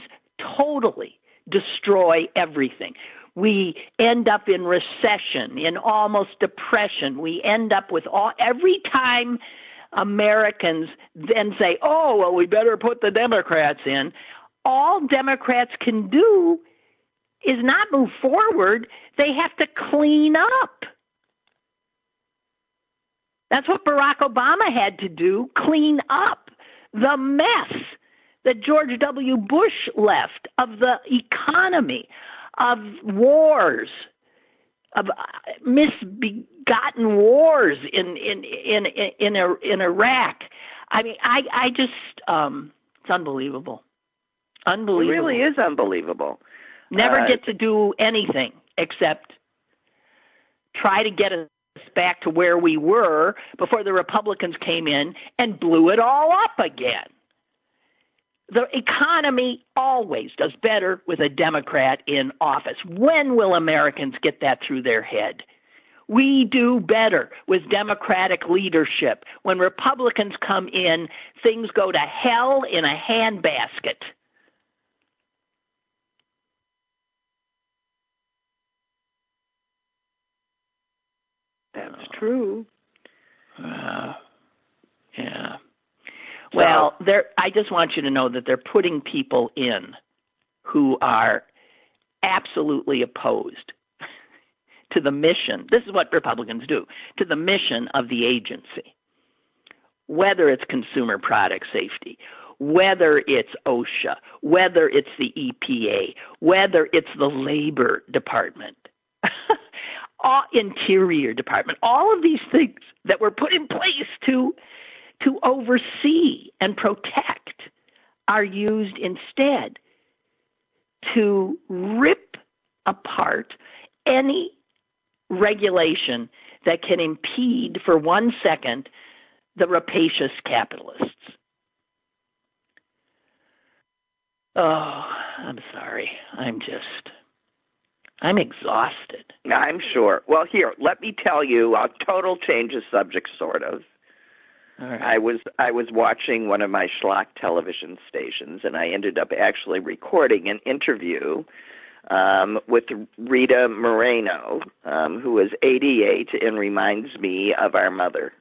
totally destroy everything. We end up in recession, in almost depression. We end up with all every time Americans then say, "Oh, well, we better put the Democrats in." All Democrats can do is not move forward. They have to clean up. That's what Barack Obama had to do clean up the mess that George W. Bush left of the economy, of wars, of uh, misbegotten wars in in in in in, in Iraq. I mean, I I just um, it's unbelievable, Unbelievable. It really is unbelievable. Never Uh, get to do anything except try to get us back to where we were before the Republicans came in and blew it all up again. The economy always does better with a Democrat in office. When will Americans get that through their head? We do better with Democratic leadership. When Republicans come in, things go to hell in a handbasket. That's true. Uh, yeah. Well, they're, I just want you to know that they're putting people in who are absolutely opposed to the mission. This is what Republicans do to the mission of the agency, whether it's consumer product safety, whether it's OSHA, whether it's the EPA, whether it's the Labor Department. [LAUGHS] all interior department all of these things that were put in place to to oversee and protect are used instead to rip apart any regulation that can impede for one second the rapacious capitalists. Oh, I'm sorry. I'm just I'm exhausted. I'm sure. Well, here, let me tell you a total change of subject, sort of. Right. I was I was watching one of my schlock television stations, and I ended up actually recording an interview um, with Rita Moreno, um, who is 88 and reminds me of our mother.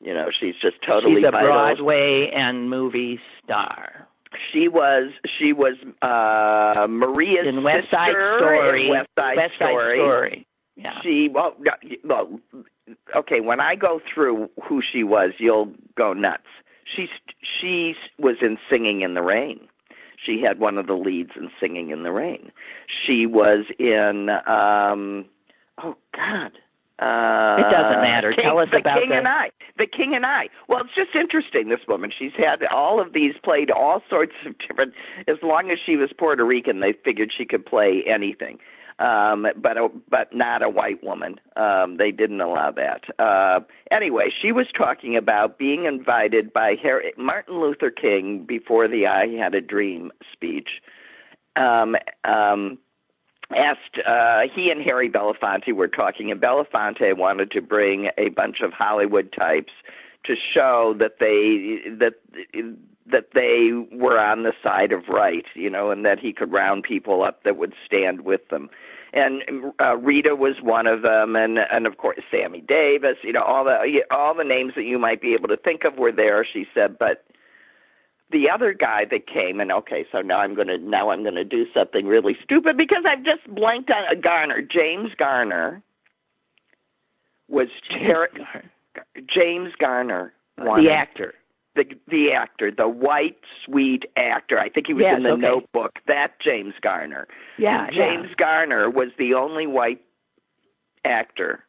You know, she's just totally She's a vital. Broadway and movie star. She was she was uh Maria's in West Side Story. in West Side West Side Story. Story. Yeah. She well, well, okay. When I go through who she was, you'll go nuts. She she was in Singing in the Rain. She had one of the leads in Singing in the Rain. She was in um oh God. Uh, It doesn't matter. King, Tell us the about King the- King and I. The King and I. Well, it's just interesting. This woman. She's had all of these played all sorts of different. As long as she was Puerto Rican, they figured she could play anything. Um, but a, but not a white woman. Um, they didn't allow that. Uh, anyway, she was talking about being invited by Harry, Martin Luther King before the "I Had a Dream" speech. Um, um, asked uh he and Harry Belafonte were talking and Belafonte wanted to bring a bunch of Hollywood types to show that they that that they were on the side of right, you know, and that he could round people up that would stand with them. And uh, Rita was one of them, and and of course Sammy Davis, you know, all the all the names that you might be able to think of were there. She said, but the other guy that came and okay so now i'm going to now i'm going to do something really stupid because i've just blanked on a garner. James garner was ter- james garner the actor. The the actor the white sweet actor. I think he was Yes, in the okay. notebook. That james garner. Yeah. James garner was the only white actor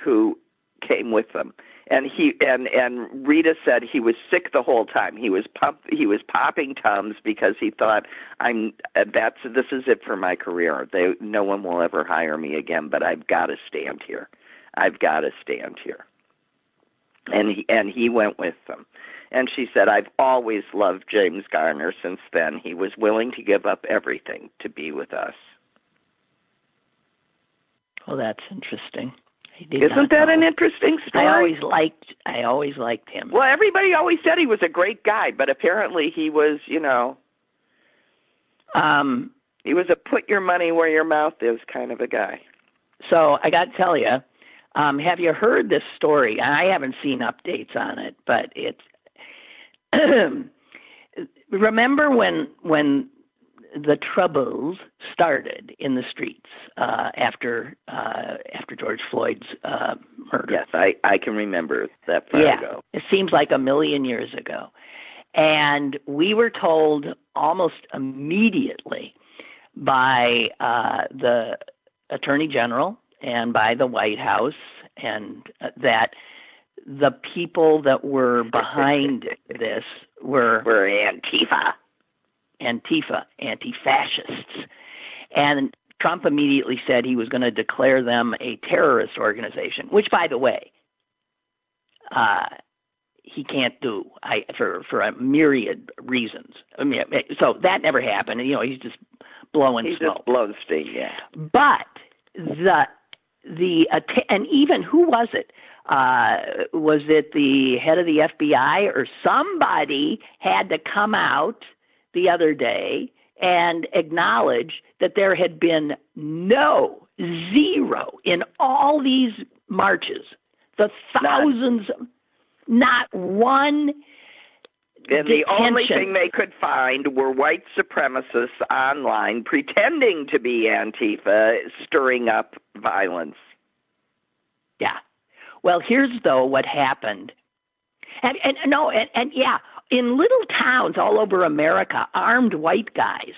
who came with them and he and and Rita said he was sick the whole time. He was pump he was popping tums because he thought I'm uh, that's this is it for my career. They no one will ever hire me again, but I've got to stand here. I've got to stand here. And he and he went with them. And she said, I've always loved James Garner since then. He was willing to give up everything to be with us. well that's interesting Isn't that an interesting story? I always liked I always liked him. Well, everybody always said he was a great guy, but apparently he was, you know, Um he was a put your money where your mouth is kind of a guy. so I got to tell you, um have you heard this story? I haven't seen updates on it, but it's [CLEARS THROAT] remember when when the troubles started in the streets uh after uh after George Floyd's uh murder. Yes, I I can remember that far yeah, ago. it seems like a million years ago. And we were told almost immediately by uh, the Attorney General and by the White House and uh, that the people that were behind [LAUGHS] this were We're Antifa. Antifa, anti fascists. and Trump immediately said he was going to declare them a terrorist organization, which, by the way, uh, he can't do I, for for a myriad reasons. I mean, so that never happened. You know, he's just blowing he smoke. just blows steam. Yeah. But the the and even who was it? Uh, was it the head of the FBI or somebody had to come out the other day and acknowledge that there had been no zero in all these marches, the thousands, not one. And the only thing they could find were white supremacists online pretending to be Antifa, stirring up violence. Yeah. Well, here's though what happened. And and no, and, and yeah, in little towns all over America, armed white guys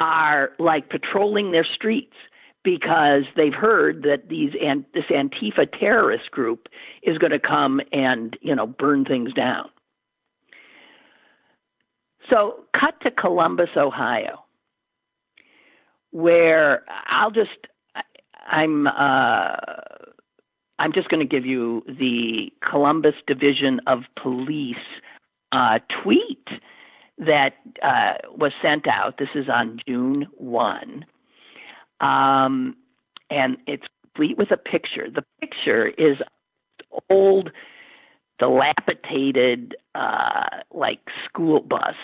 are like patrolling their streets because they've heard that these and this Antifa terrorist group is going to come and you know burn things down. So, cut to Columbus, Ohio, where I'll just I'm uh, I'm just going to give you the Columbus Division of Police uh, tweet that uh, was sent out. This is on June 1. Um, and it's complete with a picture. The picture is old, dilapidated, uh, like school bus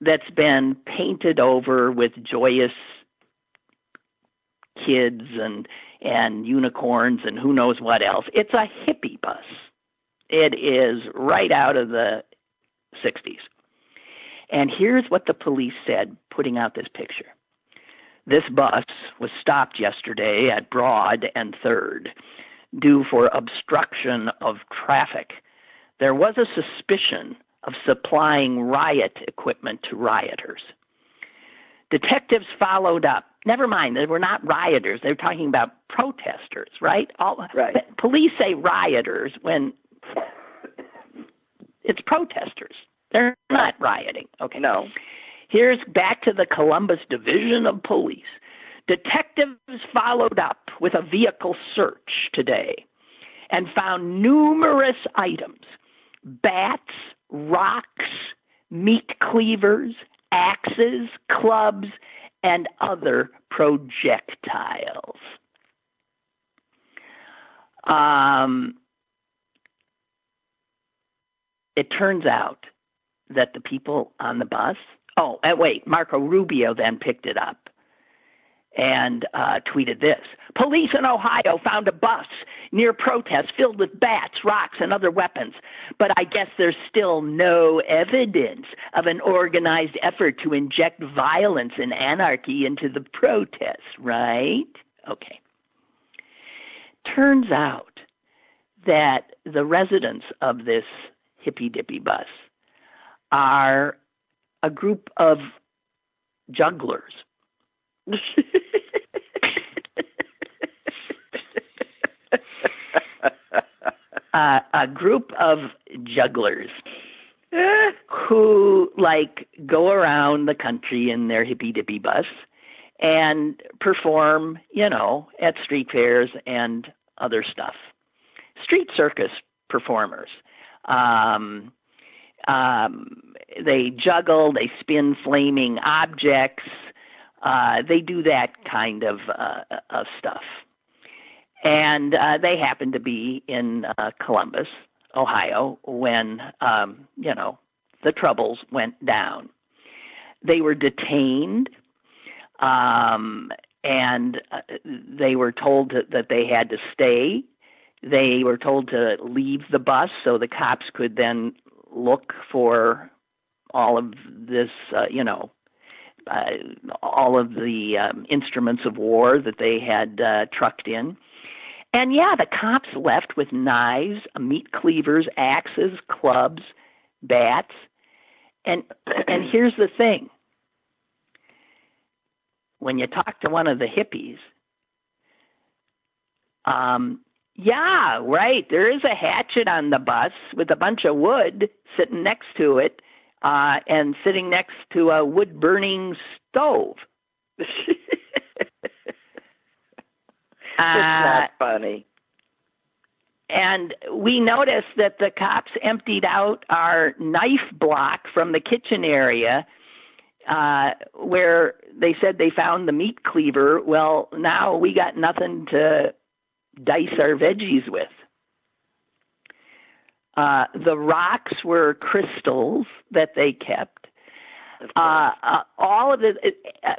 that's been painted over with joyous kids and and unicorns and who knows what else. It's a hippie bus. It is right out of the 60s. And here's what the police said putting out this picture. This bus was stopped yesterday at Broad and 3rd due for obstruction of traffic. There was a suspicion of supplying riot equipment to rioters. Detectives followed up. Never mind, they were not rioters. They were talking about protesters, right? All, Right. Police say rioters when it's protesters. They're not rioting. Okay. No. Here's back to the Columbus Division of Police. Detectives followed up with a vehicle search today and found numerous items bats, rocks, meat cleavers, axes, clubs, and other projectiles. Um, it turns out that the people on the bus, oh, wait, Marco Rubio then picked it up and uh, tweeted this Police in Ohio found a bus near protests filled with bats, rocks, and other weapons. But I guess there's still no evidence of an organized effort to inject violence and anarchy into the protests, right? Okay. Turns out that the residents of this hippy dippy bus are a group of jugglers. [LAUGHS] uh, a group of jugglers who like go around the country in their hippy dippy bus and perform, you know, at street fairs and other stuff. Street circus performers. Um, um, they juggle, they spin flaming objects, uh, they do that kind of uh, of stuff. And uh, they happened to be in uh, Columbus, Ohio, when um, you know the troubles went down. They were detained, um, and uh, they were told to, that they had to stay. They were told to leave the bus so the cops could then look for all of this, uh, you know, uh, all of the um, instruments of war that they had uh, trucked in. And yeah, the cops left with knives, meat cleavers, axes, clubs, bats. And [CLEARS THROAT] and here's the thing. When you talk to one of the hippies, um, yeah, right. There is a hatchet on the bus with a bunch of wood sitting next to it, uh, and sitting next to a wood burning stove. [LAUGHS] it's not funny. And we noticed that the cops emptied out our knife block from the kitchen area uh, where they said they found the meat cleaver. Well, now we got nothing to dice our veggies with. Uh, the rocks were crystals that they kept. Uh, uh, all of the, uh,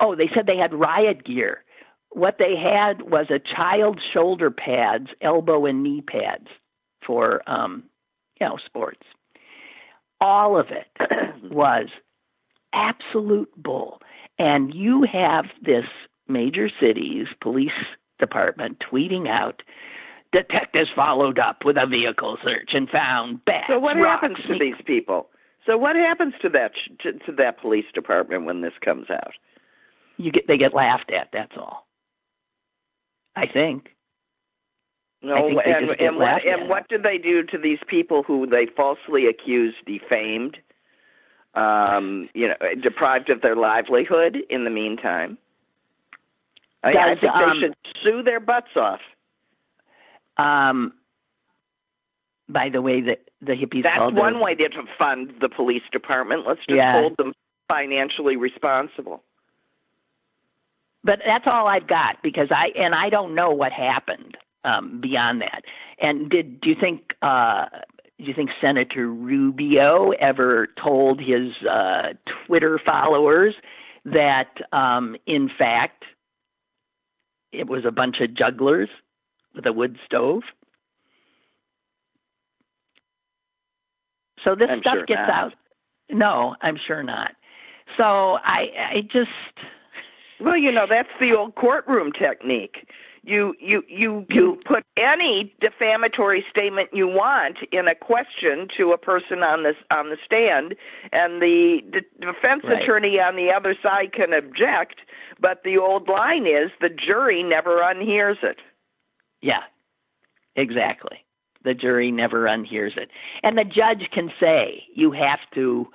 oh, they said they had riot gear. What they had was a child's shoulder pads, elbow and knee pads for, um, you know, sports. All of it [CLEARS THROAT] was absolute bull. And you have this major cities police department tweeting out detectives followed up with a vehicle search and found bags. So what rocks, happens to these people? So what happens to that to, to that police department when this comes out? You get they get laughed at. That's all. I think. No, I think and and what and what do they do to these people who they falsely accused, defamed, um, you know, deprived of their livelihood in the meantime? I, I think um, they should sue their butts off. Um. By the way, the the hippies That's one their- way to fund the police department. Let's just Yeah. hold them financially responsible. but that's all I've got because I and I don't know what happened um, beyond that. And did do you think uh, do you think Senator Rubio ever told his uh, Twitter followers that um, in fact it was a bunch of jugglers with a wood stove? So this I'm stuff sure gets not. out. No, I'm sure not. So I I just Well, you know, that's the old courtroom technique. You you you you put any defamatory statement you want in a question to a person on this on the stand, and the d- defense Right. attorney on the other side can object. But the old line is the jury never unhears it. Yeah, exactly. The jury never unhears it, and the judge can say you have to.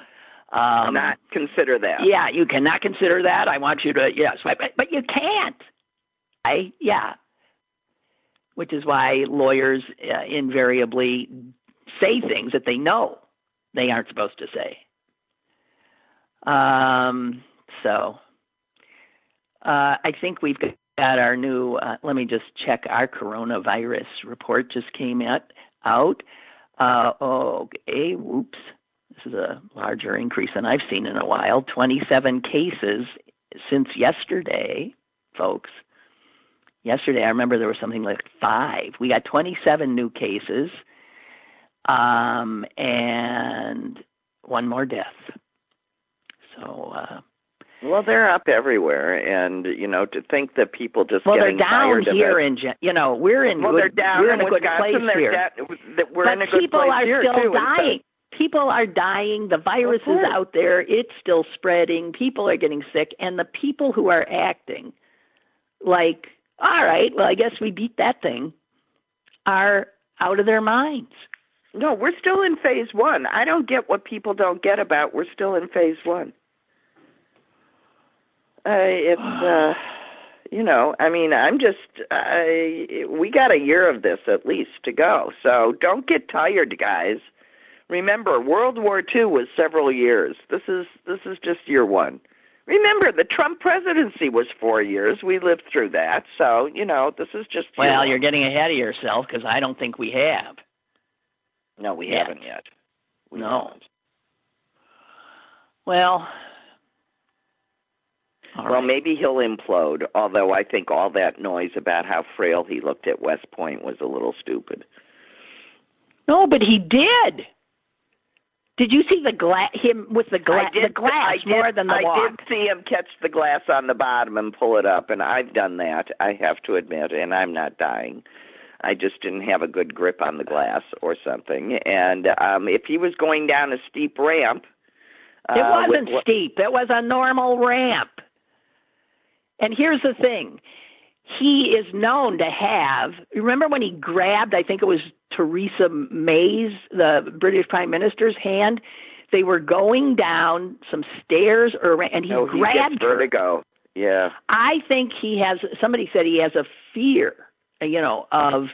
Um, Not consider that. Yeah, you cannot consider that. I want you to yes, but but you can't. Yeah. Which is why lawyers uh, invariably say things that they know they aren't supposed to say. Um. So. Uh, I think we've got our new. Uh, let me just check. Our coronavirus report just came out. Out. Uh, okay. Whoops. This is a larger increase than I've seen in a while. 27 cases since yesterday, folks. Yesterday, I remember there was something like five. We got 27 new cases, um, and one more death. So, uh, Well, they're up everywhere, and you know, to think that people just well, they're down tired here in, you know, we're in well, good, they're down we're in in a good place here. da- we're but in a good people place are here still too. Dying. People are dying. The virus is out there. It's still spreading. People are getting sick, and the people who are acting like, all right, well, I guess we beat that thing, are out of their minds. No, we're still in phase one. I don't get what people don't get about we're still in phase one. Uh, it's [SIGHS] uh, you know, I mean, I'm just I we got a year of this at least to go. So don't get tired, guys. Remember, World War II was several years. This is this is just year one. Remember, the Trump presidency was four years. We lived through that. So you know, this is just Well, you're getting ahead of yourself because I don't think we have. no, we yet. haven't yet. We No. haven't. Well, all well, right. maybe he'll implode. Although I think all that noise about how frail he looked at West Point was a little stupid. no, but he did. Did you see the glass? Him with the glass? I did, the glass I did, more than the I walk. did see him catch the glass on the bottom and pull it up, and I've done that. I have to admit, and I'm not dying. I just didn't have a good grip on the glass or something. And um if he was going down a steep ramp, It uh, wasn't with- steep. It was a normal ramp. And here's the thing. He is known to have, remember when he grabbed, I think it was Theresa May's, the British Prime Minister's hand? They were going down some stairs or and he no, he grabbed gets her. vertigo. Yeah. I think he has. Somebody said he has a fear, you know, of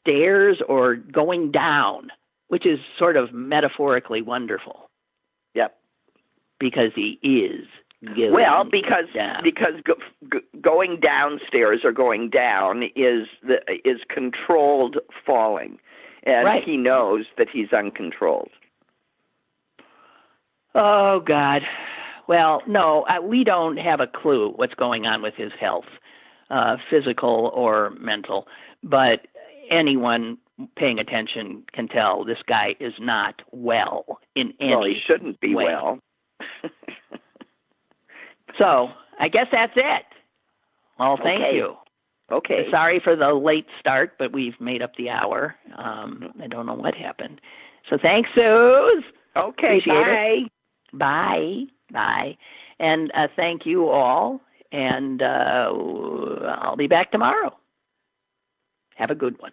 stairs or going down, which is sort of metaphorically wonderful. Yep. Because he is. Going well, because down. because go, go, going downstairs or going down is the is controlled falling, and Right. he knows that he's uncontrolled. Oh God. Well, no, uh, we don't have a clue what's going on with his health, uh, physical or mental. But anyone paying attention can tell this guy is not well in any well, he shouldn't be way. well. [LAUGHS] So I guess that's it. Well, thank Okay. you. okay. Sorry for the late start, but we've made up the hour. Um, I don't know what happened. So thanks, Suze. Okay. Appreciate bye. Bye. Bye. And uh, thank you all. And uh, I'll be back tomorrow. Have a good one.